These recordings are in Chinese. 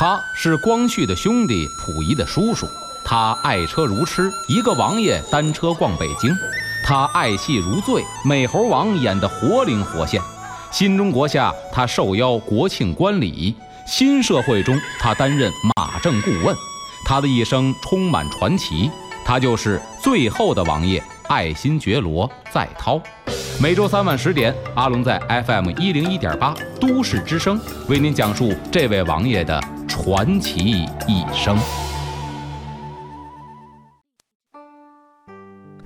他是光绪的兄弟，溥仪的叔叔。他爱车如痴，一个王爷单车逛北京。他爱戏如醉，美猴王演得活灵活现。新中国下，他受邀国庆观礼；新社会中，他担任马政顾问。他的一生充满传奇。他就是最后的王爷，爱新觉罗在涛。每周三晚十点，阿龙在 FM 一零一点八都市之声为您讲述这位王爷的。传奇一生。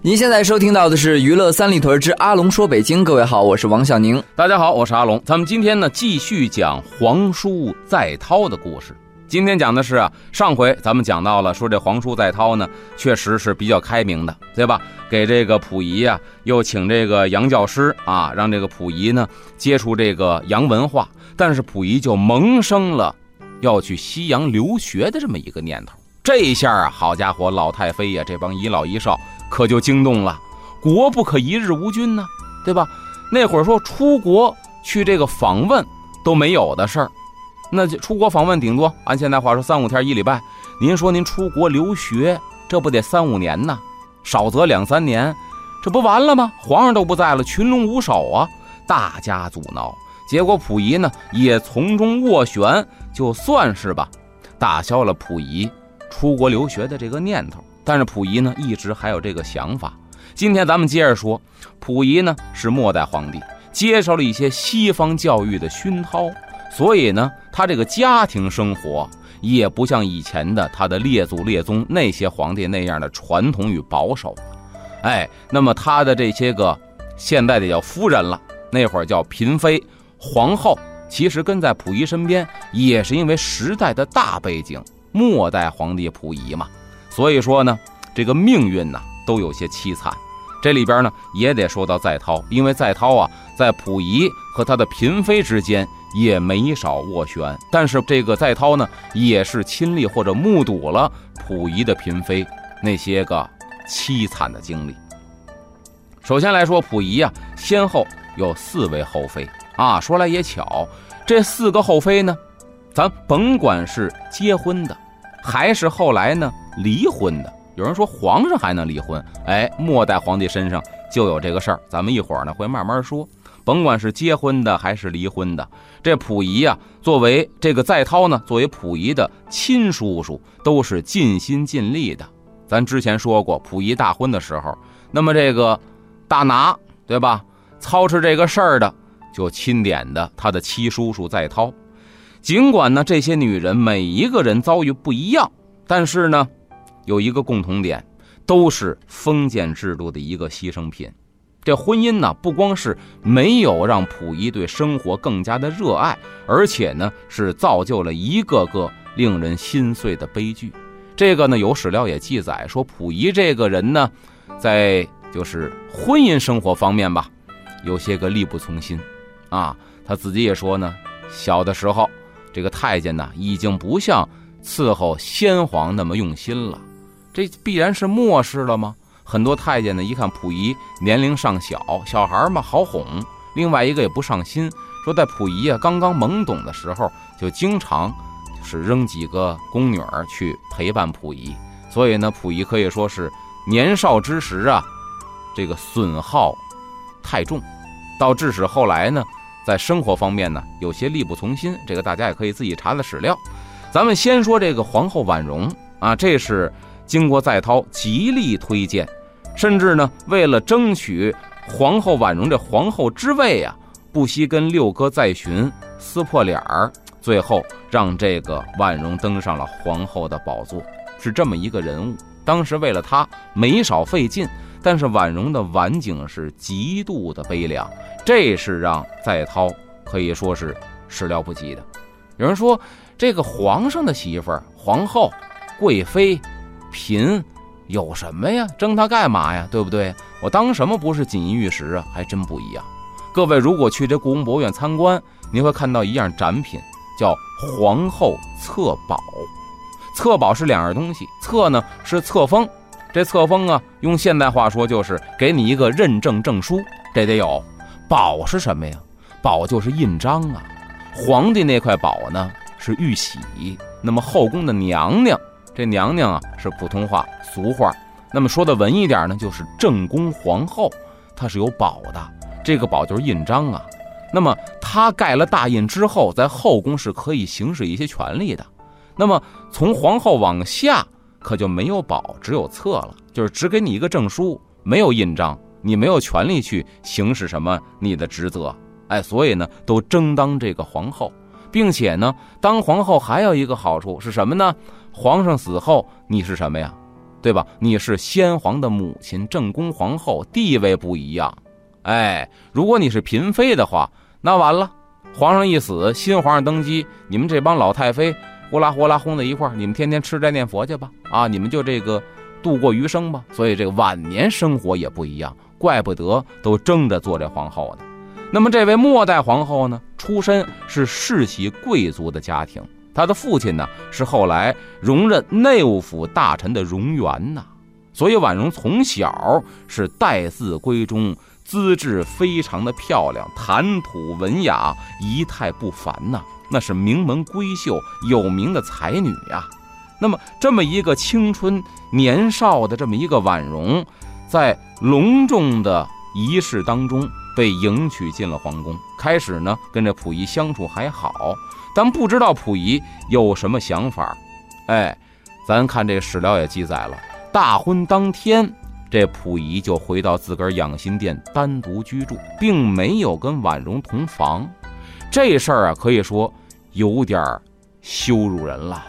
您现在收听到的是《娱乐三里屯之阿龙说北京》，各位好，我是王小宁。大家好，我是阿龙。咱们今天呢，继续讲皇叔在涛的故事。今天讲的是啊，上回咱们讲到了，说这皇叔在涛呢，确实是比较开明的，对吧？给这个溥仪呀，又请这个洋教师啊，让这个溥仪呢接触这个洋文化，但是溥仪就萌生了。要去西洋留学的这么一个念头，这一下啊，好家伙，老太妃呀，这帮遗老遗少可就惊动了。国不可一日无君呢，对吧？那会儿说出国去这个访问都没有的事儿，那出国访问顶多按现在话说三五天一礼拜。您说您出国留学，这不得三五年呢？少则两三年，这不完了吗？皇上都不在了，群龙无首啊，大家阻挠。结果溥仪呢也从中斡旋，就算是吧，打消了溥仪出国留学的这个念头。但是溥仪呢一直还有这个想法。今天咱们接着说，溥仪呢是末代皇帝，接受了一些西方教育的熏陶，所以呢他这个家庭生活也不像以前的他的列祖列宗那些皇帝那样的传统与保守。哎，那么他的这些个现在的叫夫人了，那会儿叫嫔妃。皇后其实跟在溥仪身边，也是因为时代的大背景，末代皇帝溥仪嘛，所以说呢，这个命运呢都有些凄惨。这里边呢也得说到在涛，因为在涛啊，在溥仪和他的嫔妃之间也没少斡旋，但是这个在涛呢，也是亲历或者目睹了溥仪的嫔妃那些个凄惨的经历。首先来说，溥仪呀，先后有四位后妃。啊，说来也巧，这四个后妃呢，咱甭管是结婚的，还是后来呢离婚的。有人说皇上还能离婚，哎，末代皇帝身上就有这个事儿。咱们一会儿呢会慢慢说。甭管是结婚的还是离婚的，这溥仪呀，作为这个在涛呢，作为溥仪的亲叔叔，都是尽心尽力的。咱之前说过，溥仪大婚的时候，那么这个大拿对吧，操持这个事儿的。就钦点的他的七叔叔在涛，尽管呢这些女人每一个人遭遇不一样，但是呢有一个共同点，都是封建制度的一个牺牲品。这婚姻呢不光是没有让溥仪对生活更加的热爱，而且呢是造就了一个个令人心碎的悲剧。这个呢有史料也记载说，溥仪这个人呢，在就是婚姻生活方面吧，有些个力不从心。啊，他自己也说呢，小的时候，这个太监呢，已经不像伺候先皇那么用心了，这必然是漠视了吗？很多太监呢，一看溥仪年龄尚小，小孩嘛好哄，另外一个也不上心，说在溥仪啊刚刚懵懂的时候，就经常是扔几个宫女儿去陪伴溥仪，所以呢，溥仪可以说是年少之时啊，这个损耗太重，到致使后来呢。在生活方面呢，有些力不从心，这个大家也可以自己查查史料。咱们先说这个皇后婉容啊，这是经过在涛极力推荐，甚至呢，为了争取皇后婉容这皇后之位啊，不惜跟六哥在寻撕破脸儿，最后让这个婉容登上了皇后的宝座，是。这么一个人物。当时为了她没少费劲，但是。婉容的晚景是。极度的悲凉。这是。让在涛可以说是。始料不及的。有人说，这个皇上的媳妇儿、皇后、贵妃、贫，有什么呀？争它干嘛呀？对不对？我当什么不是锦衣玉食啊？还真不一样。各位如果去这故宫博物院参观，你会看到一样展品，叫皇后册宝。册宝是两样东西，册呢是册封，这册封啊，用现代话说就是给你一个认证证书，这得有。宝是什么呀？宝就是印章啊。皇帝那块宝呢是玉玺，那么后宫的娘娘，这娘娘啊是普通话俗话，那么说的文艺点呢，就是正宫皇后，她是有宝的，这个宝就是印章啊。那么她盖了大印之后，在后宫是可以行使一些权利的。那么从皇后往下，可就没有宝，只有册了，就是只给你一个证书，没有印章，你没有权利去行使什么你的职责。哎，所以呢，都争当这个皇后，并且呢，当皇后还有一个好处是什么呢？皇上死后，你是什么呀？对吧？你是先皇的母亲，正宫皇后，地位不一样。哎，如果你是嫔妃的话，那完了，皇上一死，新皇上登基，你们这帮老太妃。呼啦呼啦轰在一块儿，你们天天吃斋念佛去吧！啊，你们就这个度过余生吧。所以这个晚年生活也不一样，怪不得都争着做这皇后呢。那么这位末代皇后呢，出身是世袭贵族的家庭，他的父亲呢是后来荣任内务府大臣的荣源呐。所以婉容从小是待字闺中，资质非常的漂亮，谈吐文雅，仪态不凡呐。那是名门闺秀，有名的才女呀。那么，这么一个青春年少的这么一个婉容，在隆重的仪式当中被迎娶进了皇宫。开始呢，跟这溥仪相处还好，但不知道溥仪有什么想法。哎，咱看这史料也记载了，大婚当天，这溥仪就回到自个儿养心殿单独居住，并没有跟婉容同房。这事儿啊，可以说有点羞辱人了。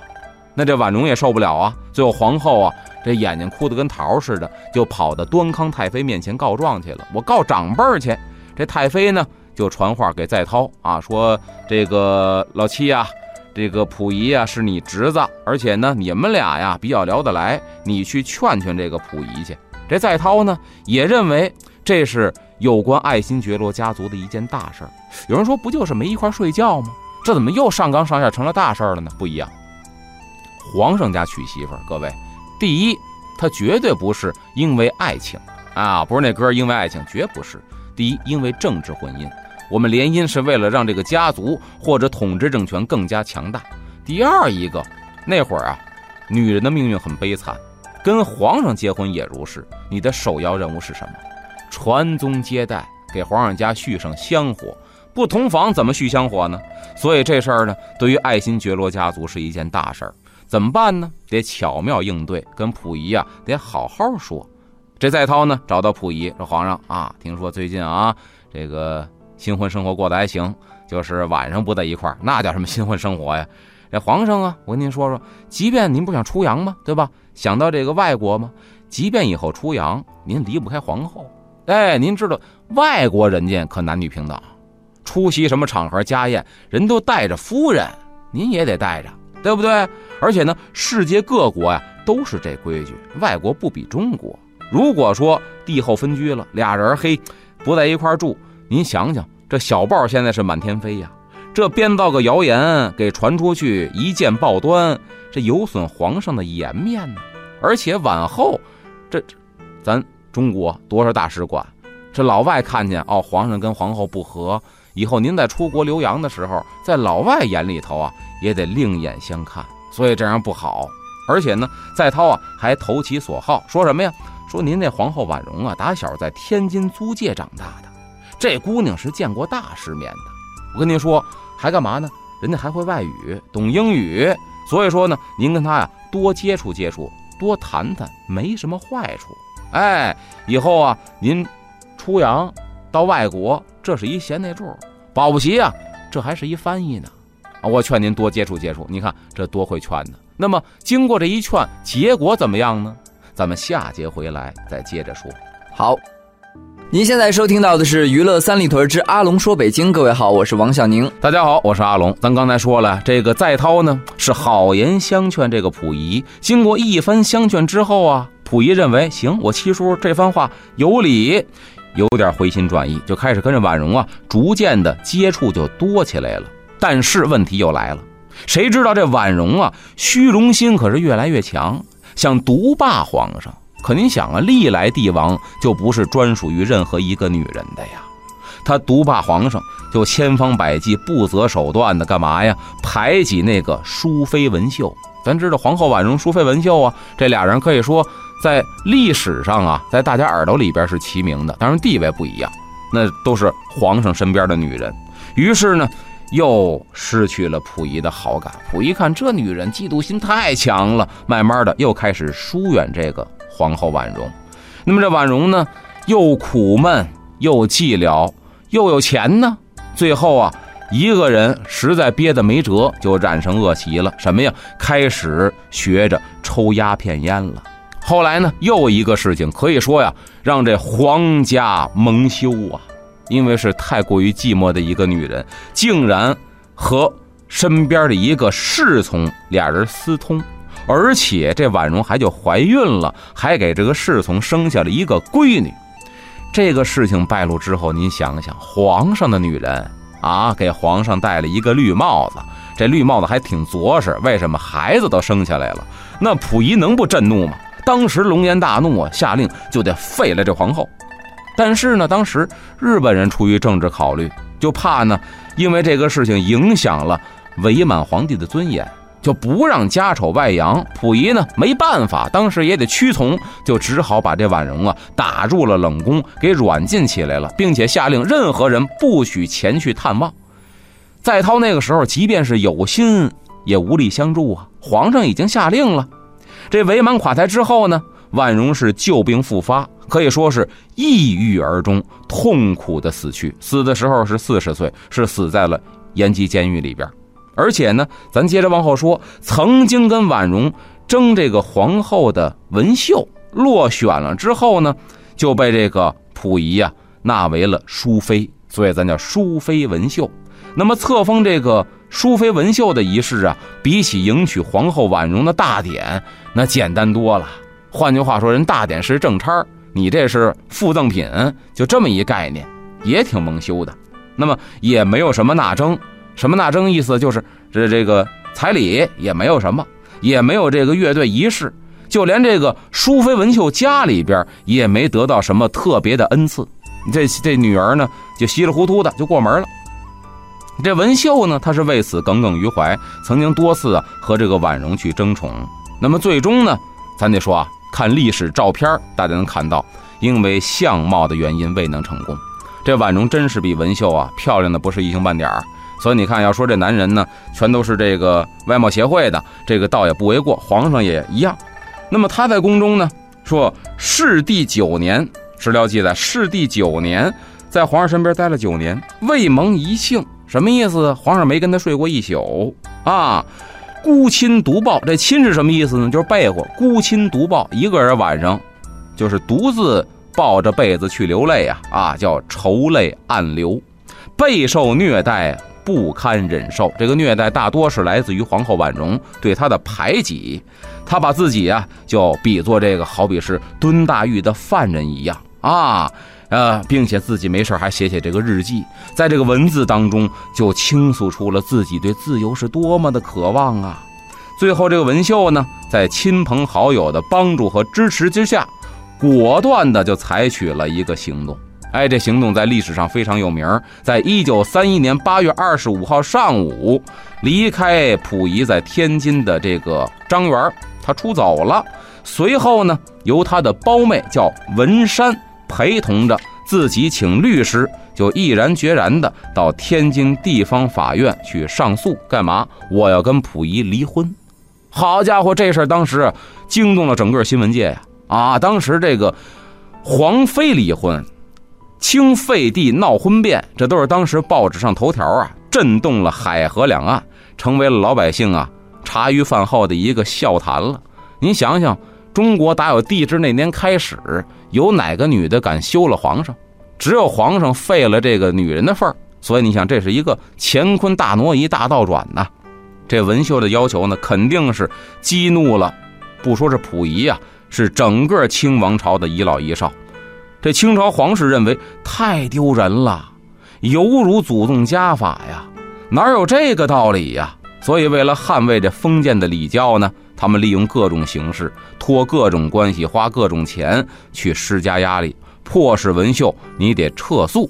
那这婉容也受不了啊。最后皇后啊，这眼睛哭得跟桃似的，就跑到端康太妃面前告状去了。我告长辈儿去。这太妃呢，就传话给载涛啊，说这个老七呀，这个溥仪啊是你侄子，而且呢，你们俩呀比较聊得来，你去劝劝这个溥仪去。这载涛呢，也认为这是。有关爱新觉罗家族的一件大事儿，有人说不就是没一块睡觉吗？这怎么又上纲上线成了大事儿了呢？不一样，皇上家娶媳妇儿，各位，第一，他绝对不是因为爱情啊，不是那歌因为爱情，绝不是。第一，因为政治婚姻，我们联姻是为了让这个家族或者统治政权更加强大。第二一个，那会儿啊，女人的命运很悲惨，跟皇上结婚也如是。你的首要任务是什么？传宗接代，给皇上家续上香火，不同房怎么续香火呢？所以这事儿呢，对于爱新觉罗家族是一件大事儿。怎么办呢？得巧妙应对，跟溥仪啊得好好说。这载涛呢，找到溥仪说：“皇上啊，听说最近啊，这个新婚生活过得还行，就是晚上不在一块儿，那叫什么新婚生活呀？这皇上啊，我跟您说说，即便您不想出洋嘛？对吧？想到这个外国嘛？即便以后出洋，您离不开皇后。”哎，您知道外国人家可男女平等，出席什么场合家宴，人都带着夫人，您也得带着，对不对？而且呢，世界各国呀都是这规矩，外国不比中国。如果说帝后分居了，俩人嘿不在一块住，您想想，这小报现在是满天飞呀，这编造个谣言给传出去，一见报端，这有损皇上的颜面呢。而且往后，这咱。中国多少大使馆，这老外看见哦，皇上跟皇后不和，以后您在出国留洋的时候，在老外眼里头啊，也得另眼相看，所以这样不好。而且呢，载涛啊还投其所好，说什么呀？说您那皇后婉容啊，打小在天津租界长大的，这姑娘是见过大世面的。我跟您说，还干嘛呢？人家还会外语，懂英语，所以说呢，您跟她呀多接触接触，多谈谈，没什么坏处。哎，以后啊，您出洋到外国，这是一贤内助，保不齐啊，这还是一翻译呢。啊，我劝您多接触接触，你看这多会劝呢。那么经过这一劝，结果怎么样呢？咱们下节回来再接着说。好。您现在收听到的是《娱乐三里屯之阿龙说北京》，各位好，我是王小宁。大家好，我是阿龙。咱刚才说了，这个在涛呢是好言相劝这个溥仪，经过一番相劝之后啊，溥仪认为行，我七叔这番话有理，有点回心转意，就开始跟着婉容啊逐渐的接触就多起来了。但是问题又来了，谁知道这婉容啊虚荣心可是越来越强，想独霸皇上。可您想啊，历来帝王就不是专属于任何一个女人的呀。他独霸皇上，就千方百计、不择手段的干嘛呀？排挤那个淑妃文秀。咱知道皇后婉容、淑妃文秀啊，这俩人可以说在历史上啊，在大家耳朵里边是齐名的，当然地位不一样，那都是皇上身边的女人。于是呢，又失去了溥仪的好感。溥仪看这女人嫉妒心太强了，慢慢的又开始疏远这个。皇后婉容，那么这婉容呢，又苦闷又寂寥，又有钱呢。最后啊，一个人实在憋得没辙，就染上恶习了。什么呀？开始学着抽鸦片烟了。后来呢，又一个事情，可以说呀，让这皇家蒙羞啊，因为是太过于寂寞的一个女人，竟然和身边的一个侍从俩人私通。而且这婉容还就怀孕了，还给这个侍从生下了一个闺女。这个事情败露之后，您想想，皇上的女人啊，给皇上戴了一个绿帽子，这绿帽子还挺着实。为什么孩子都生下来了？那溥仪能不震怒吗？当时龙颜大怒啊，下令就得废了这皇后。但是呢，当时日本人出于政治考虑，就怕呢，因为这个事情影响了伪满皇帝的尊严。就不让家丑外扬，溥仪呢没办法，当时也得屈从，就只好把这婉容啊打入了冷宫，给软禁起来了，并且下令任何人不许前去探望。在涛那个时候，即便是有心，也无力相助啊。皇上已经下令了。这伪满垮台之后呢，婉容是旧病复发，可以说是抑郁而终，痛苦的死去。死的时候是四十岁，是死在了延吉监狱里边。而且呢，咱接着往后说，曾经跟婉容争这个皇后的文秀落选了之后呢，就被这个溥仪呀纳为了淑妃，所以咱叫淑妃文秀。那么册封这个淑妃文秀的仪式啊，比起迎娶皇后婉容的大典，那简单多了。换句话说，人大典是正差，你这是附赠品，就这么一概念，也挺蒙羞的。那么也没有什么纳征。什么纳征意思就是这这个彩礼也没有什么，也没有这个乐队仪式，就连这个淑妃文秀家里边也没得到什么特别的恩赐。这这女儿呢，就稀里糊涂的就过门了。这文秀呢，她是为此耿耿于怀，曾经多次啊和这个婉容去争宠。那么最终呢，咱得说啊，看历史照片，大家能看到，因为相貌的原因未能成功。这婉容真是比文秀啊漂亮的不是一星半点儿。所以你看，要说这男人呢，全都是这个外貌协会的，这个倒也不为过。皇上也一样。那么他在宫中呢，说世帝九年，史料记载，世帝九年在皇上身边待了九年，未蒙一幸，什么意思？皇上没跟他睡过一宿啊。孤亲独抱，这亲是什么意思呢？就是被窝。孤亲独抱，一个人晚上就是独自抱着被子去流泪啊啊，叫愁泪暗流，备受虐待。不堪忍受，这个虐待大多是来自于皇后婉容对他的排挤，他把自己啊就比作这个好比是蹲大狱的犯人一样啊，呃，并且自己没事还写写这个日记，在这个文字当中就倾诉出了自己对自由是多么的渴望啊。最后这个文秀呢，在亲朋好友的帮助和支持之下，果断的就采取了一个行动。哎，这行动在历史上非常有名。在一九三一年八月二十五号上午，离开溥仪在天津的这个张园，他出走了。随后呢，由他的胞妹叫文山陪同着，自己请律师，就毅然决然的到天津地方法院去上诉。干嘛？我要跟溥仪离婚。好家伙，这事儿当时惊动了整个新闻界呀！啊，当时这个皇妃离婚。清废帝闹婚变，这都是当时报纸上头条啊，震动了海河两岸，成为了老百姓啊茶余饭后的一个笑谈了。您想想，中国打有帝制那年开始，有哪个女的敢休了皇上？只有皇上废了这个女人的份儿。所以你想，这是一个乾坤大挪移、大倒转呐。这文秀的要求呢，肯定是激怒了，不说是溥仪啊，是整个清王朝的遗老遗少。这清朝皇室认为太丢人了，犹如祖宗家法呀，哪有这个道理呀？所以为了捍卫这封建的礼教呢，他们利用各种形式，托各种关系，花各种钱去施加压力，迫使文秀你得撤诉。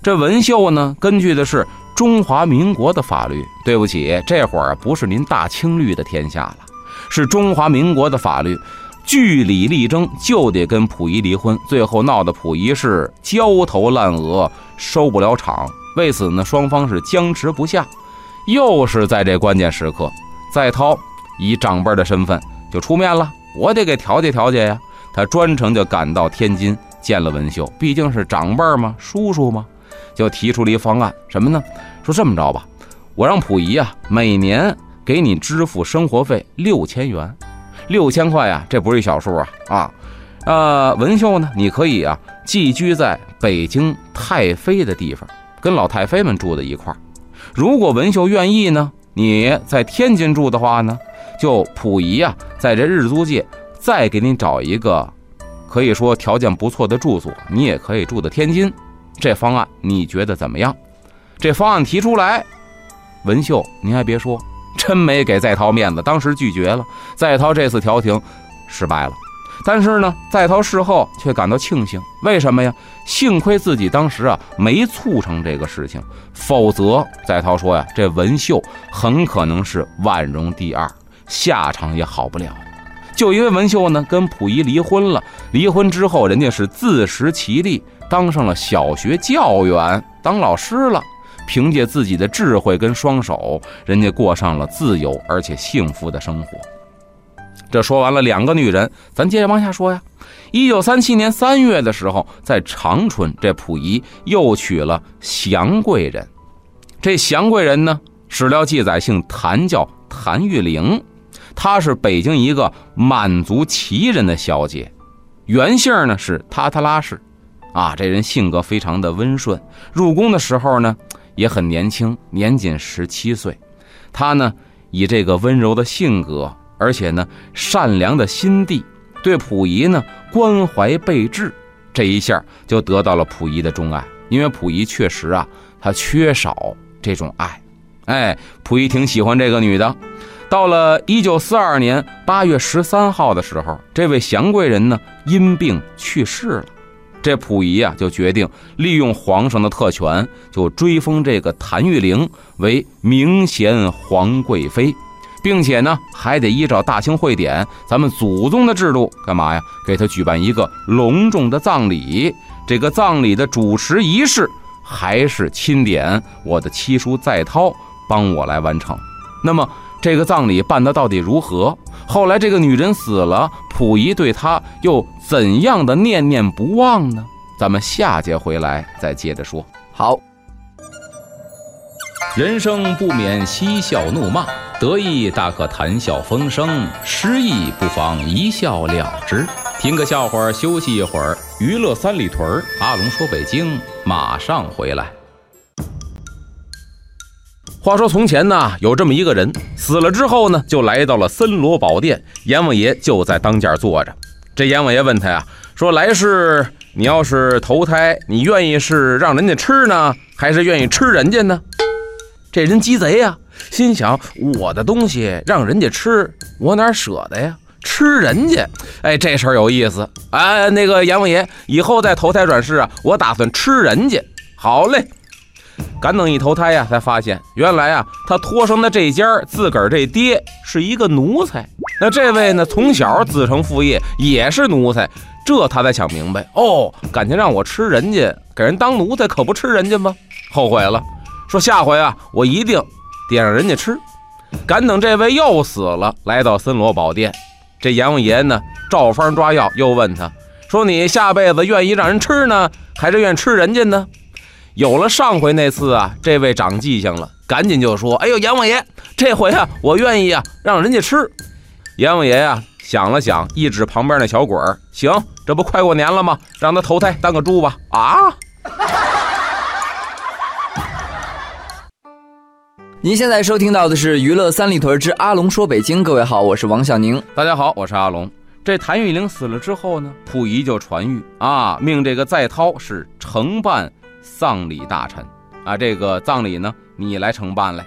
这文秀呢，根据的是中华民国的法律。对不起，这会儿不是您大清律的天下了，是中华民国的法律。据理力争，就得跟溥仪离婚。最后闹得溥仪是焦头烂额，收不了场。为此呢，双方是僵持不下。又是在这关键时刻，在涛以长辈的身份就出面了，我得给调解调解呀。他专程就赶到天津见了文秀，毕竟是长辈嘛，叔叔嘛。就提出了一方案，什么呢？说这么着吧，我让溥仪啊每年给你支付生活费六千元，六千块啊，这不是一小数啊啊！呃，文秀呢，你可以啊寄居在北京太妃的地方，跟老太妃们住在一块儿。如果文秀愿意呢，你在天津住的话呢，就溥仪啊在这日租界再给你找一个可以说条件不错的住所，你也可以住在天津。这方案你觉得怎么样？这方案提出来，文秀，您还别说，真没给在涛面子，当时拒绝了。在涛这次调停失败了，但是呢，在涛事后却感到庆幸，为什么呀？幸亏自己当时啊没促成这个事情，否则在涛说呀，这文秀很可能是万荣第二，下场也好不了。就因为文秀呢跟溥仪离婚了，离婚之后人家是自食其力。当上了小学教员，当老师了。凭借自己的智慧跟双手，人家过上了自由而且幸福的生活。这说完了两个女人，咱接着往下说呀。一九三七年三月的时候，在长春，这溥仪又娶了祥贵人。这祥贵人呢，史料记载姓谭，叫谭玉玲，她是北京一个满族旗人的小姐，原姓呢是塔塔拉氏。啊，这人性格非常的温顺，入宫的时候呢也很年轻，年仅十七岁。他呢以这个温柔的性格，而且呢善良的心地，对溥仪呢关怀备至，这一下就得到了溥仪的钟爱。因为溥仪确实啊，他缺少这种爱。哎，溥仪挺喜欢这个女的。到了一九四二年八月十三号的时候，这位祥贵人呢因病去世了。这溥仪啊，就决定利用皇上的特权，就追封这个谭玉玲为明贤皇贵妃，并且呢，还得依照大清会典，咱们祖宗的制度，干嘛呀？给他举办一个隆重的葬礼。这个葬礼的主持仪式，还是钦点我的七叔在涛帮我来完成。那么，这个葬礼办的到底如何？后来这个女人死了，溥仪对她又怎样的念念不忘呢？咱们下节回来再接着说。好，人生不免嬉笑怒骂，得意大可谈笑风生，失意不妨一笑了之。听个笑话，休息一会儿。娱乐三里屯，阿龙说北京，马上回来。话说从前呢，有这么一个人死了之后呢，就来到了森罗宝殿，阎王爷就在当间坐着。这阎王爷问他呀，说来世你要是投胎，你愿意是让人家吃呢，还是愿意吃人家呢？这人鸡贼呀，心想我的东西让人家吃，我哪舍得呀？吃人家，哎，这事儿有意思。哎，那个阎王爷，以后再投胎转世啊，我打算吃人家。好嘞。赶等一投胎呀，才发现原来啊，他托生的这家自个儿这爹是一个奴才。那这位呢，从小子承父业，也是奴才。这他才想明白哦，感情让我吃人家，给人当奴才，可不吃人家吗？后悔了，说下回啊，我一定得让人家吃。赶等这位又死了，来到森罗宝殿，这阎王爷呢，照方抓药，又问他说：“你下辈子愿意让人吃呢，还是愿吃人家呢？”有了上回那次啊这位长记性了赶紧就说哎呦阎王爷这回啊我愿意啊让人家吃。阎王爷呀想了想一指旁边那小鬼儿行这不快过年了吗？让他投胎当个猪吧。啊？您现在收听到的是娱乐三里屯之阿龙说北京各位好我是王小宁。大家好我是阿龙。这谭玉玲死了之后呢溥仪就传谕啊命这个载涛是承办丧礼大臣啊，这个葬礼呢，你来承办来。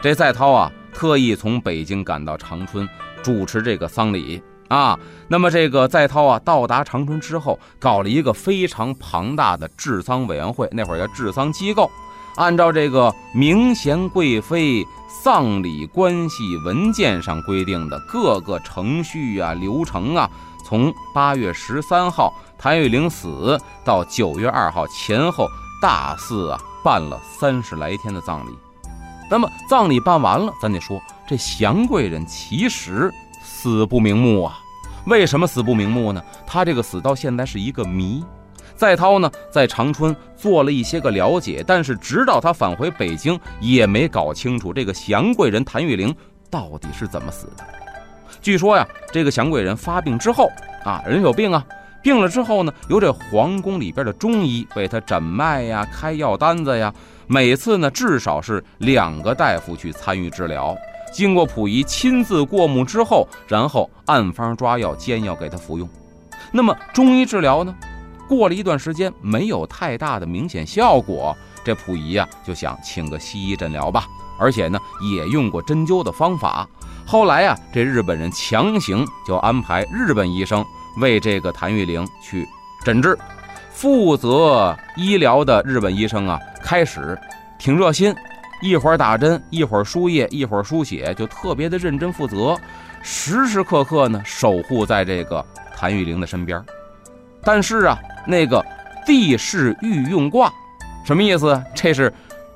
这在涛啊，特意从北京赶到长春主持这个丧礼啊。那么这个在涛啊，到达长春之后，搞了一个非常庞大的治丧委员会，那会儿叫治丧机构。按照这个明贤贵妃丧礼关系文件上规定的各个程序啊、流程啊，从八月十三号谭玉玲死到九月二号前后大肆啊办了三十来天的葬礼。那么葬礼办完了，咱得说这祥贵人其实死不瞑目啊。为什么死不瞑目呢？他这个死到现在是一个谜。在涛呢，在长春做了一些个了解，但是直到他返回北京，也没搞清楚这个祥贵人谭玉玲到底是怎么死的。据说呀，这个祥贵人发病之后啊，人有病啊，病了之后呢，由这皇宫里边的中医为他诊脉呀、开药单子呀，每次呢至少是两个大夫去参与治疗。经过溥仪亲自过目之后，然后按方抓药煎药给他服用。那么中医治疗呢？过了一段时间，没有太大的明显效果，这溥仪呀就想请个西医诊疗吧，而且呢也用过针灸的方法。后来呀，这日本人强行就安排日本医生为这个谭玉玲去诊治。负责医疗的日本医生啊，开始挺热心，一会儿打针，一会儿输液，一会儿输血，就特别的认真负责，时时刻刻呢守护在这个谭玉玲的身边。但是啊。那个地势御用卦，什么意思？这是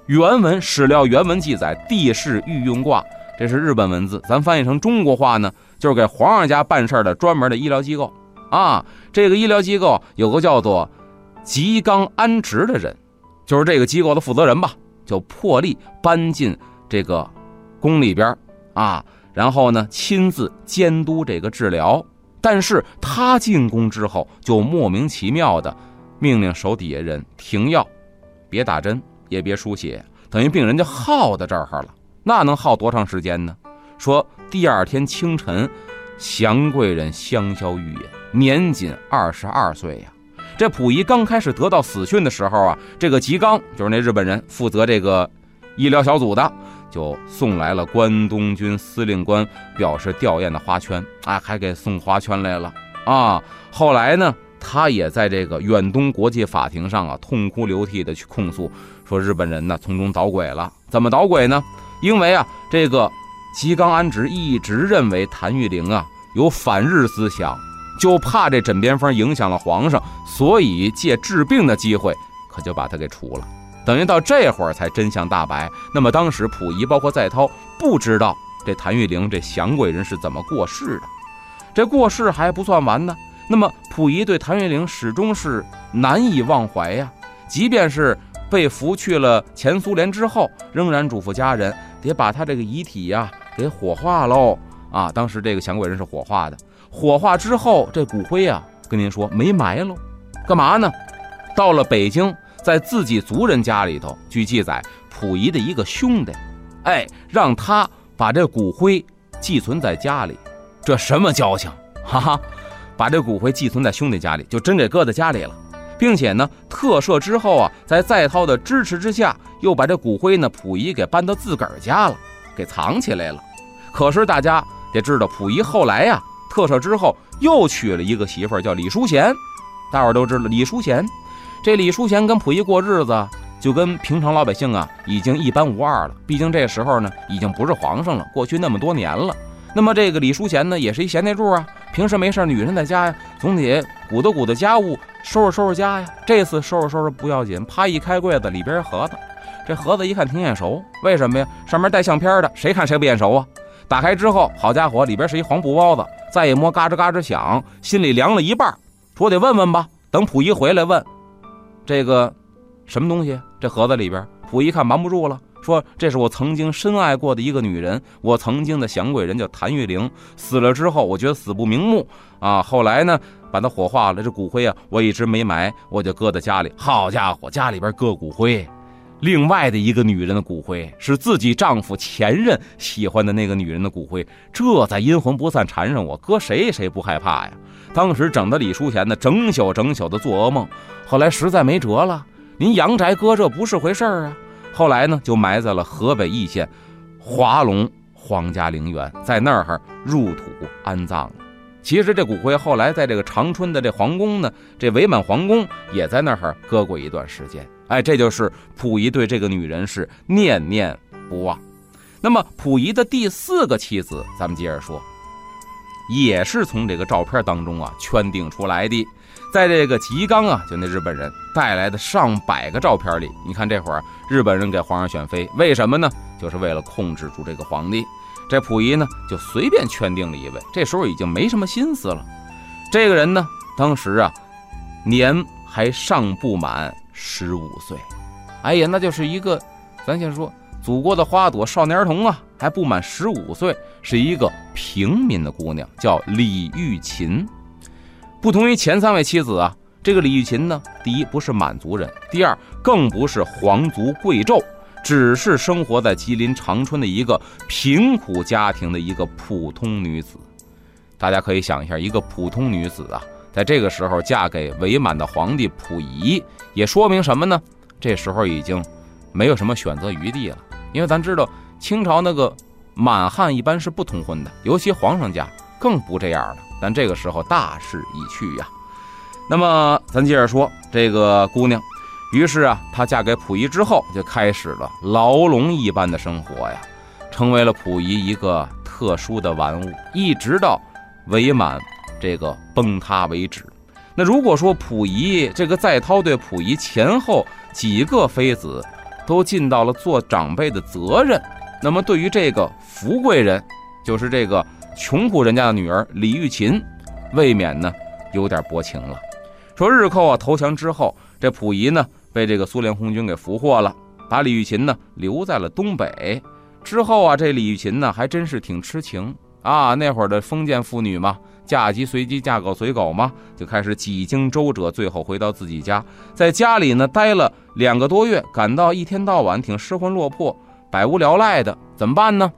原文史料原文记载，地势御用卦，这是日本文字，咱翻译成中国话呢，就是给皇上家办事的专门的医疗机构啊。这个医疗机构有个叫做吉冈安直的人，就是这个机构的负责人吧，就破例搬进这个宫里边啊，然后呢亲自监督这个治疗。但是他进宫之后，就莫名其妙的命令手底下人停药，别打针，也别输血，等于病人就耗在这儿了。那能耗多长时间呢？说第二天清晨，祥贵人香消玉殒，年仅二十二岁呀。这溥仪刚开始得到死讯的时候啊，这个吉冈就是那日本人负责这个医疗小组的。就送来了关东军司令官表示吊唁的花圈啊，还给送花圈来了啊。后来呢，他也在这个远东国际法庭上啊，痛哭流涕的去控诉，说日本人呢从中捣鬼了。怎么捣鬼呢？因为啊，这个吉冈安直一直认为谭玉玲啊有反日思想，就怕这枕边风影响了皇上，所以借治病的机会，可就把他给除了。等于到这会儿才真相大白。那么当时溥仪包括在涛不知道这谭玉玲这祥贵人是怎么过世的，这过世还不算完呢。那么溥仪对谭玉玲始终是难以忘怀呀。即便是被俘去了前苏联之后，仍然嘱咐家人得把他这个遗体呀给火化喽。啊，当时这个祥贵人是火化的，火化之后这骨灰啊，跟您说没埋喽，干嘛呢？到了北京。在自己族人家里头，据记载，溥仪的一个兄弟，哎，让他把这骨灰寄存在家里，这什么交情？哈哈，把这骨灰寄存在兄弟家里，就真给搁在家里了，并且呢，特赦之后啊，在在涛的支持之下，又把这骨灰呢，溥仪给搬到自个儿家了，给藏起来了。可是大家得知道，溥仪后来呀，特赦之后又娶了一个媳妇儿，叫李淑贤，大伙儿都知道李淑贤。这李淑贤跟溥仪过日子，就跟平常老百姓啊，已经一般无二了。毕竟这时候呢，已经不是皇上了，过去那么多年了。那么这个李淑贤呢，也是一闲内助啊。平时没事，女人在家呀，总得鼓捣鼓捣家务，收拾收拾家呀。这次收拾收拾不要紧，啪一开柜子，里边盒子。这盒子一看挺眼熟，为什么呀？上面带相片的，谁看谁不眼熟啊？打开之后，好家伙，里边是一黄布包子。再一摸，嘎吱嘎吱响，心里凉了一半。说得问问吧，等溥仪回来问。这个什么东西？这盒子里边，溥仪看瞒不住了，说：“这是我曾经深爱过的一个女人，我曾经的祥贵人叫谭玉玲，死了之后，我觉得死不瞑目啊。后来呢，把她火化了，这骨灰啊，我一直没埋，我就搁在家里。好家伙，家里边搁骨灰，另外的一个女人的骨灰，是自己丈夫前任喜欢的那个女人的骨灰，这在阴魂不散缠上我，搁谁谁不害怕呀？当时整的李淑贤呢，整宿整宿的做噩梦。后来实在没辙了，您阳宅搁这不是回事儿啊。后来呢，就埋在了河北易县华龙皇家陵园，在那儿入土安葬了。其实这骨灰后来在这个长春的这皇宫呢，这伪满皇宫也在那儿搁过一段时间。哎，这就是溥仪对这个女人是念念不忘。那么溥仪的第四个妻子，咱们接着说，也是从这个照片当中啊圈定出来的。在这个吉冈啊，就那日本人带来的上百个照片里，你看这会儿日本人给皇上选妃，为什么呢？就是为了控制住这个皇帝。这溥仪呢，就随便圈定了一位，这时候已经没什么心思了。这个人呢，当时啊，年还尚不满十五岁，哎呀，那就是一个，咱先说祖国的花朵，少年儿童啊，还不满十五岁，是一个平民的姑娘，叫李玉琴。不同于前三位妻子啊，这个李玉琴呢，第一不是满族人，第二更不是皇族贵胄。只是生活在吉林长春的一个贫苦家庭的一个普通女子，大家可以想一下，一个普通女子啊，在这个时候嫁给伪满的皇帝溥仪，也说明什么呢？这时候已经没有什么选择余地了，因为咱知道清朝那个满汉一般是不通婚的，尤其皇上家更不这样了。但这个时候大势已去呀。那么咱接着说这个姑娘。于是啊，她嫁给溥仪之后，就开始了牢笼一般的生活呀，成为了溥仪一个特殊的玩物，一直到伪满这个崩塌为止。那如果说溥仪这个在涛对溥仪前后几个妃子都尽到了做长辈的责任，那么对于这个福贵人，就是这个穷苦人家的女儿李玉琴，未免呢有点薄情了。说日寇啊投降之后，这溥仪呢。被这个苏联红军给俘获了，把李玉琴呢留在了东北。之后啊，这李玉琴呢还真是挺痴情啊。那会儿的封建妇女嘛，嫁鸡随鸡，嫁狗随狗嘛，就开始几经周折，最后回到自己家，在家里呢待了两个多月，感到一天到晚挺失魂落魄、百无聊赖的，怎么办呢？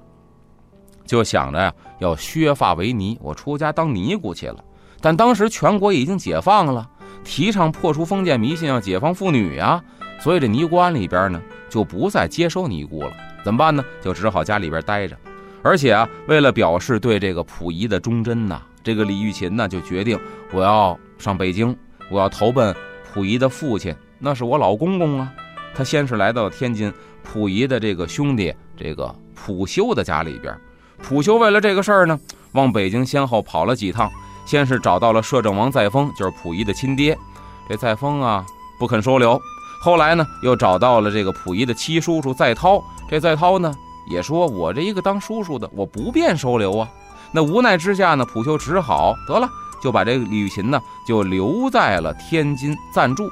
就想着呀，要削发为尼，我出家当尼姑去了。但当时全国已经解放了。提倡破除封建迷信，要解放妇女呀，所以这尼姑庵里边呢就不再接收尼姑了。怎么办呢？就只好家里边待着。而且啊，为了表示对这个溥仪的忠贞呐，这个李玉琴呢就决定我要上北京，我要投奔溥仪的父亲，那是我老公公啊。他先是来到天津溥仪的这个兄弟这个溥修的家里边，溥修为了这个事儿呢，往北京先后跑了几趟。先是找到了摄政王载沣，就是溥仪的亲爹，这载沣啊不肯收留。后来呢，又找到了这个溥仪的七叔叔载涛，这载涛呢也说：“我这一个当叔叔的，我不便收留啊。”那无奈之下呢，溥修只好得了，就把这个李玉琴呢就留在了天津暂住。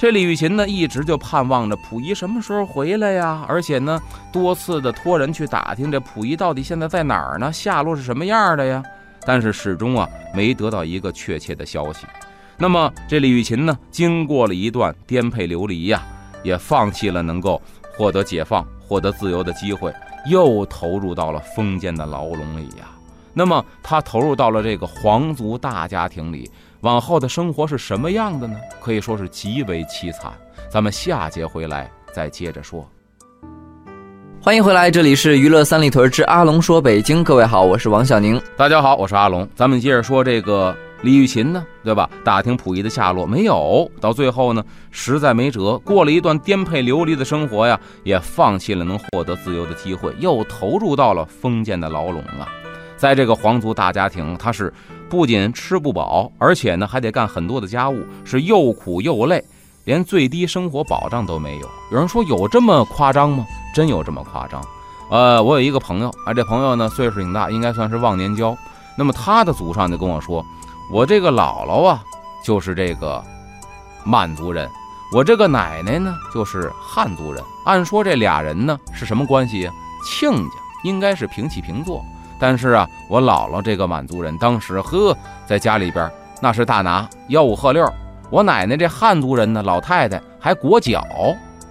这李玉琴呢一直就盼望着溥仪什么时候回来呀，而且呢多次的托人去打听这溥仪到底现在在哪儿呢，下落是什么样的呀。但是始终啊没得到一个确切的消息。那么这李玉琴呢，经过了一段颠沛流离呀，也放弃了能够获得解放、获得自由的机会，又投入到了封建的牢笼里呀。那么他投入到了这个皇族大家庭里，往后的生活是什么样的呢？可以说是极为凄惨。咱们下节回来再接着说。欢迎回来，这里是娱乐三里屯之阿龙说北京。各位好，我是王小宁。大家好，我是阿龙。咱们接着说这个李玉琴呢，对吧？打听溥仪的下落没有？到最后呢，实在没辙，过了一段颠沛流离的生活呀，也放弃了能获得自由的机会，又投入到了封建的牢笼啊。在这个皇族大家庭，他是不仅吃不饱，而且呢还得干很多的家务，是又苦又累，连最低生活保障都没有。有人说有这么夸张吗？真有这么夸张？呃，我有一个朋友啊，这朋友呢岁数挺大，应该算是忘年交。那么他的祖上就跟我说，我这个姥姥啊就是这个满族人，我这个奶奶呢就是汉族人。按说这俩人呢是什么关系呀？亲家，应该是平起平坐。但是啊，我姥姥这个满族人当时呵在家里边那是大拿吆五喝六，我奶奶这汉族人呢老太太还裹脚。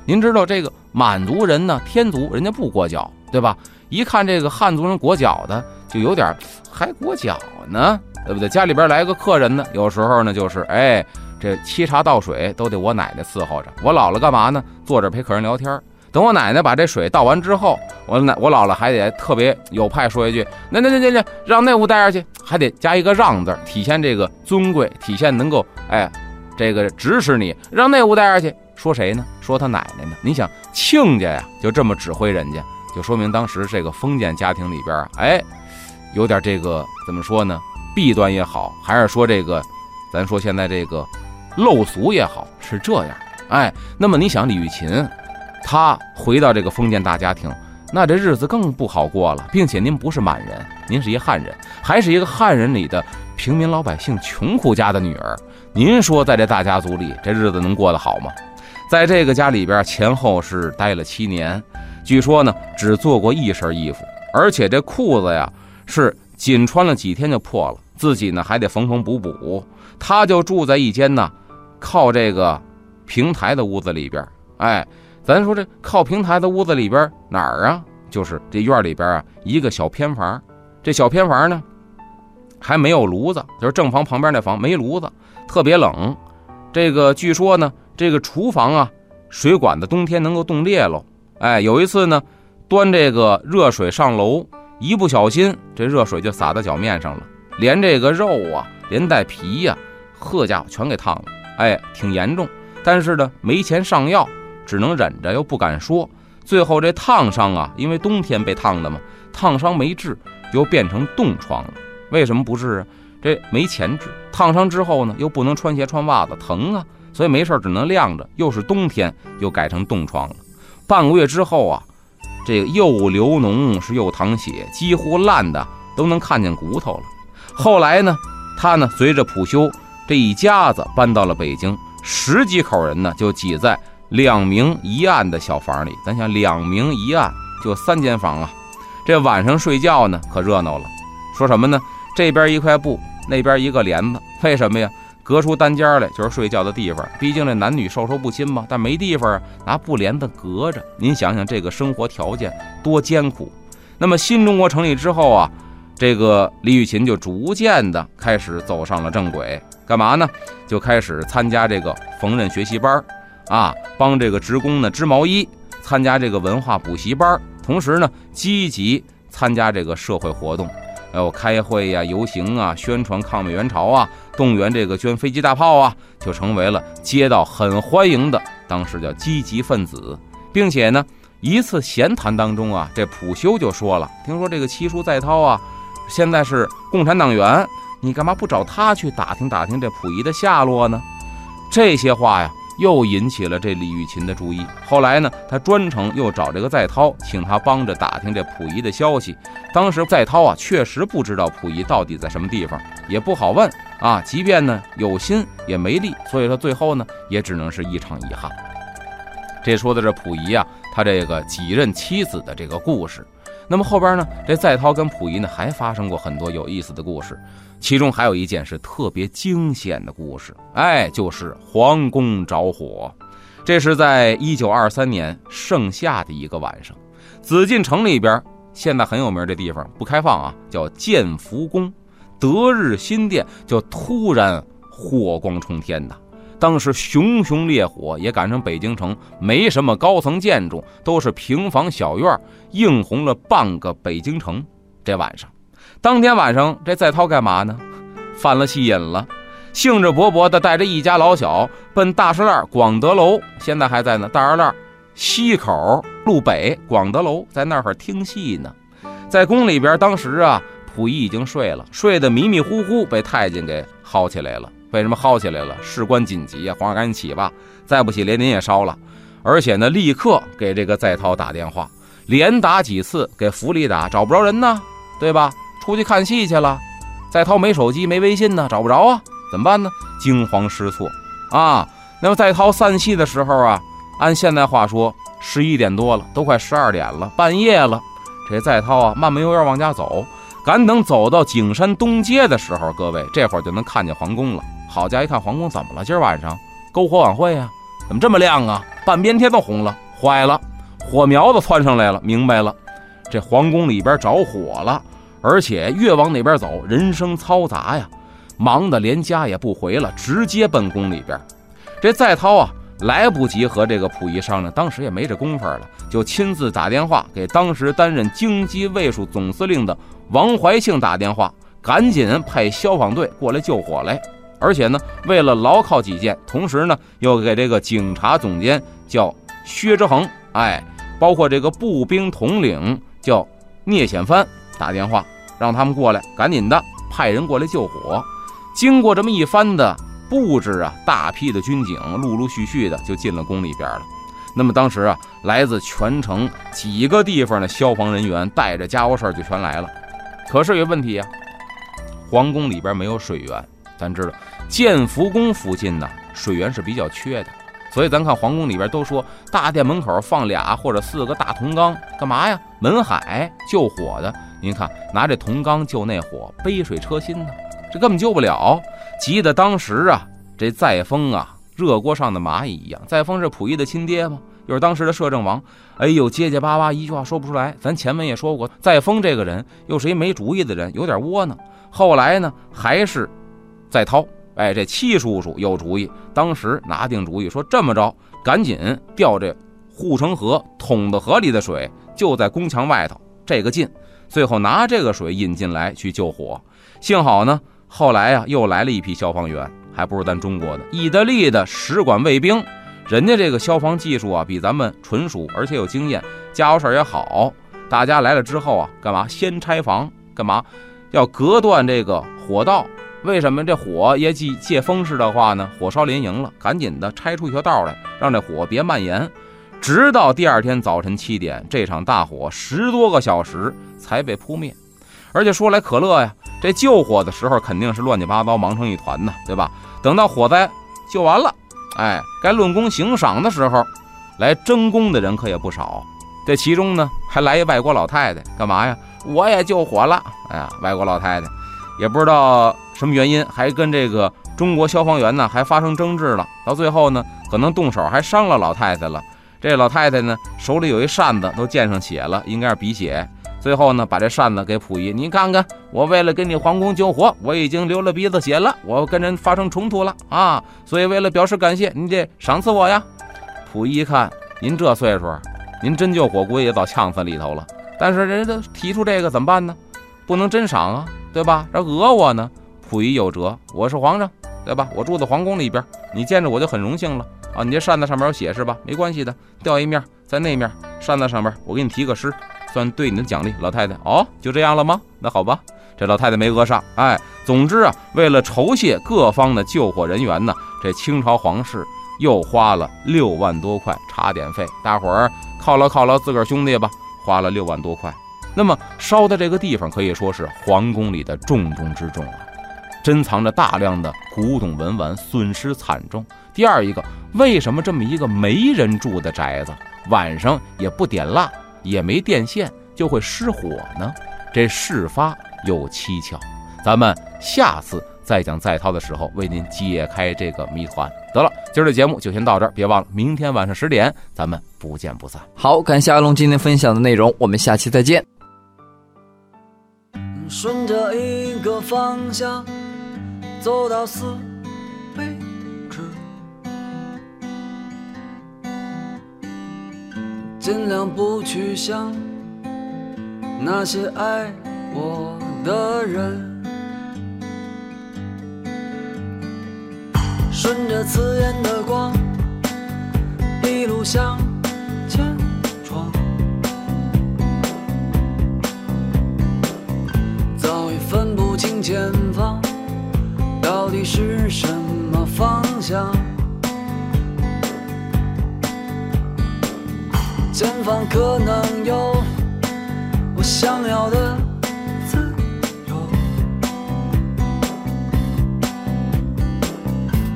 您知道这个？满族人呢，天族人家不裹脚，对吧？一看这个汉族人裹脚的，就有点还裹脚呢，对不对？家里边来个客人呢，有时候呢就是哎，这沏茶倒水都得我奶奶伺候着。我姥姥干嘛呢？坐着陪客人聊天。等我奶奶把这水倒完之后，我奶我姥姥还得特别有派说一句：“那那那那那，让那屋待着去。”还得加一个让字，体现这个尊贵，体现能够哎，这个指使你让那屋待着去。说谁呢？说他奶奶呢？你想亲家呀，就这么指挥人家，就说明当时这个封建家庭里边啊，哎，有点这个怎么说呢？弊端也好，还是说这个，咱说现在这个陋俗也好，是这样。哎，那么你想李玉琴？他回到这个封建大家庭，那这日子更不好过了，并且您不是满人，您是一汉人，还是一个汉人里的平民老百姓、穷苦家的女儿。您说在这大家族里，这日子能过得好吗？在这个家里边，前后是待了七年，据说呢，只做过一身衣服，而且这裤子呀是仅穿了几天就破了，自己呢还得缝缝补补。他就住在一间呢靠这个平台的屋子里边，哎。咱说这靠平台的屋子里边哪儿啊？就是这院里边啊，一个小偏房。这小偏房呢，还没有炉子，就是正房旁边那房没炉子，特别冷。这个据说呢，这个厨房啊，水管子冬天能够冻裂喽。哎，有一次呢，端这个热水上楼，一不小心这热水就洒到脚面上了，连这个肉啊，连带皮呀，呵家伙全给烫了。哎，挺严重。但是呢，没钱上药。只能忍着，又不敢说。最后这烫伤啊，因为冬天被烫的嘛，烫伤没治，又变成冻疮了。为什么不治啊？这没钱治。烫伤之后呢，又不能穿鞋穿袜子，疼啊，所以没事只能晾着。又是冬天，又改成冻疮了。半个月之后啊，这个又流脓是又淌血，几乎烂的都能看见骨头了。后来呢，他呢随着普修这一家子搬到了北京，十几口人呢就挤在。两明一暗的小房里，咱想两明一暗就三间房啊，这晚上睡觉呢可热闹了。说什么呢？这边一块布，那边一个帘子，为什么呀？隔出单间来就是睡觉的地方。毕竟这男女授受不亲嘛，但没地方啊拿布帘子隔着。您想想这个生活条件多艰苦。那么新中国成立之后啊，这个李玉琴就逐渐的开始走上了正轨，干嘛呢？就开始参加这个缝纫学习班啊，帮这个职工呢织毛衣，参加这个文化补习班，同时呢积极参加这个社会活动，还有开会呀、游行啊、宣传抗美援朝啊、动员这个捐飞机大炮啊，就成为了街道很欢迎的当时叫积极分子，并且呢一次闲谈当中啊，这普修就说了：“听说这个七叔在涛啊，现在是共产党员，你干嘛不找他去打听打听这溥仪的下落呢？”这些话呀。又引起了这李玉琴的注意。后来呢，他专程又找这个在涛，请他帮着打听这溥仪的消息。当时在涛啊，确实不知道溥仪到底在什么地方，也不好问啊。即便呢有心也没力，所以说最后呢，也只能是一场遗憾。这说的是溥仪啊，他这个几任妻子的这个故事。那么后边呢，这在涛跟溥仪呢还发生过很多有意思的故事。其中还有一件是特别惊险的故事，哎，就是皇宫着火。这是在一九二三年盛夏的一个晚上，紫禁城里边现在很有名的地方不开放啊，叫建福宫，德日新殿就突然火光冲天的。当时熊熊烈火也赶上北京城没什么高层建筑，都是平房小院，映红了半个北京城。这晚上。当天晚上，这在涛干嘛呢？犯了戏瘾了，兴致勃勃地带着一家老小奔大栅栏广德楼，现在还在呢。大栅栏西口路北广德楼，在那儿听戏呢。在宫里边，当时啊，溥仪已经睡了，睡得迷迷糊糊，被太监给薅起来了。为什么薅起来了？事关紧急啊！皇上赶紧起吧，再不起连您也烧了。而且呢，立刻给这个在涛打电话，连打几次，给府里打，找不着人呢，对吧？出去看戏去了，在涛没手机没微信呢，找不着啊，怎么办呢？惊慌失措啊！那么在涛散戏的时候啊，按现代话说，十一点多了，都快十二点了，半夜了。这在涛啊，慢慢悠悠往家走，赶等走到景山东街的时候，各位这会儿就能看见皇宫了。好家，一看皇宫怎么了？今儿晚上篝火晚会啊？怎么这么亮啊？半边天都红了，坏了！火苗子窜上来了，明白了，这皇宫里边着火了，而且越往那边走，人声嘈杂呀，忙得连家也不回了，直接奔宫里边。这在涛啊，来不及和这个溥仪商量，当时也没这功夫了，就亲自打电话给当时担任京畿卫戍总司令的王怀庆打电话，赶紧派消防队过来救火来。而且呢，为了牢靠己见，同时呢，又给这个警察总监叫薛之衡，哎，包括这个步兵统领叫聂显藩打电话，让他们过来，赶紧的派人过来救火。经过这么一番的。布置啊，大批的军警陆陆续续的就进了宫里边了。那么当时啊，来自全城几个地方的消防人员带着家伙事儿就全来了。可是有问题啊，皇宫里边没有水源。咱知道建福宫附近呢，水源是比较缺的。所以咱看皇宫里边都说，大殿门口放俩或者四个大铜缸，干嘛呀？门海救火的。您看，拿这铜缸救那火，杯水车薪呢，这根本救不了。急得当时啊，这载沣啊，热锅上的蚂蚁一样。载沣是溥仪的亲爹吗？又是当时的摄政王。哎呦，结结巴巴一句话说不出来。咱前文也说过，载沣这个人又是一没主意的人，有点窝囊。后来呢，还是再掏，哎，这七叔叔有主意。当时拿定主意说这么着，赶紧调这护城河桶的河里的水，就在宫墙外头，这个近。最后拿这个水引进来去救火。幸好呢。后来呀，又来了一批消防员，还不是咱中国的，意大利的使馆卫兵，人家这个消防技术啊，比咱们纯熟，而且有经验，家伙事儿也好。大家来了之后啊，干嘛？先拆房，干嘛？要隔断这个火道。为什么这火也借借风势的话呢？火烧连营了，赶紧的拆出一条道来，让这火别蔓延。直到第二天早晨七点，这场大火十多个小时才被扑灭。而且说来可乐呀。这救火的时候肯定是乱七八糟，忙成一团呢，对吧？等到火灾救完了，哎，该论功行赏的时候，来争功的人可也不少。这其中呢，还来一外国老太太，干嘛呀？我也救火了。哎呀，外国老太太也不知道什么原因，还跟这个中国消防员呢还发生争执了。到最后呢，可能动手还伤了老太太了。这老太太呢，手里有一扇子，都溅上血了，应该是鼻血。最后呢，把这扇子给溥仪，你看看，我为了给你皇宫救火，我已经流了鼻子血了，我跟人发生冲突了啊，所以为了表示感谢，你得赏赐我呀。溥仪一看，您这岁数，您真救火，估计也早呛死里头了。但是人家提出这个怎么办呢？不能真赏啊，对吧？这讹我呢。溥仪有辙，我是皇上，对吧？我住在皇宫里边，你见着我就很荣幸了啊。你这扇子上面有血是吧？没关系的，掉一面在那面扇子上面，我给你提个诗。算对你的奖励，老太太哦，就这样了吗？那好吧，这老太太没讹上。哎，总之啊，为了酬谢各方的救火人员呢，这清朝皇室又花了六万多块茶点费。大伙儿犒劳犒劳自个儿兄弟吧，花了六万多块。那么烧的这个地方可以说是皇宫里的重中之重啊，珍藏着大量的古董文玩，损失惨重。第二一个，为什么这么一个没人住的宅子，晚上也不点蜡？也没电线就会失火呢，这事发有蹊跷。咱们下次再讲再涛的时候，为您解开这个谜团。得了，今儿的节目就先到这儿，别忘了明天晚上十点，咱们不见不散。好，感谢阿龙今天分享的内容，我们下期再见。顺着一个方向走到死为止。尽量不去想那些爱我的人，顺着刺眼的光一路向前方到底是什么方向。前方可能有我想要的自由，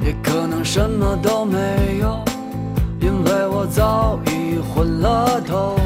也可能什么都没有，因为我早已昏了头。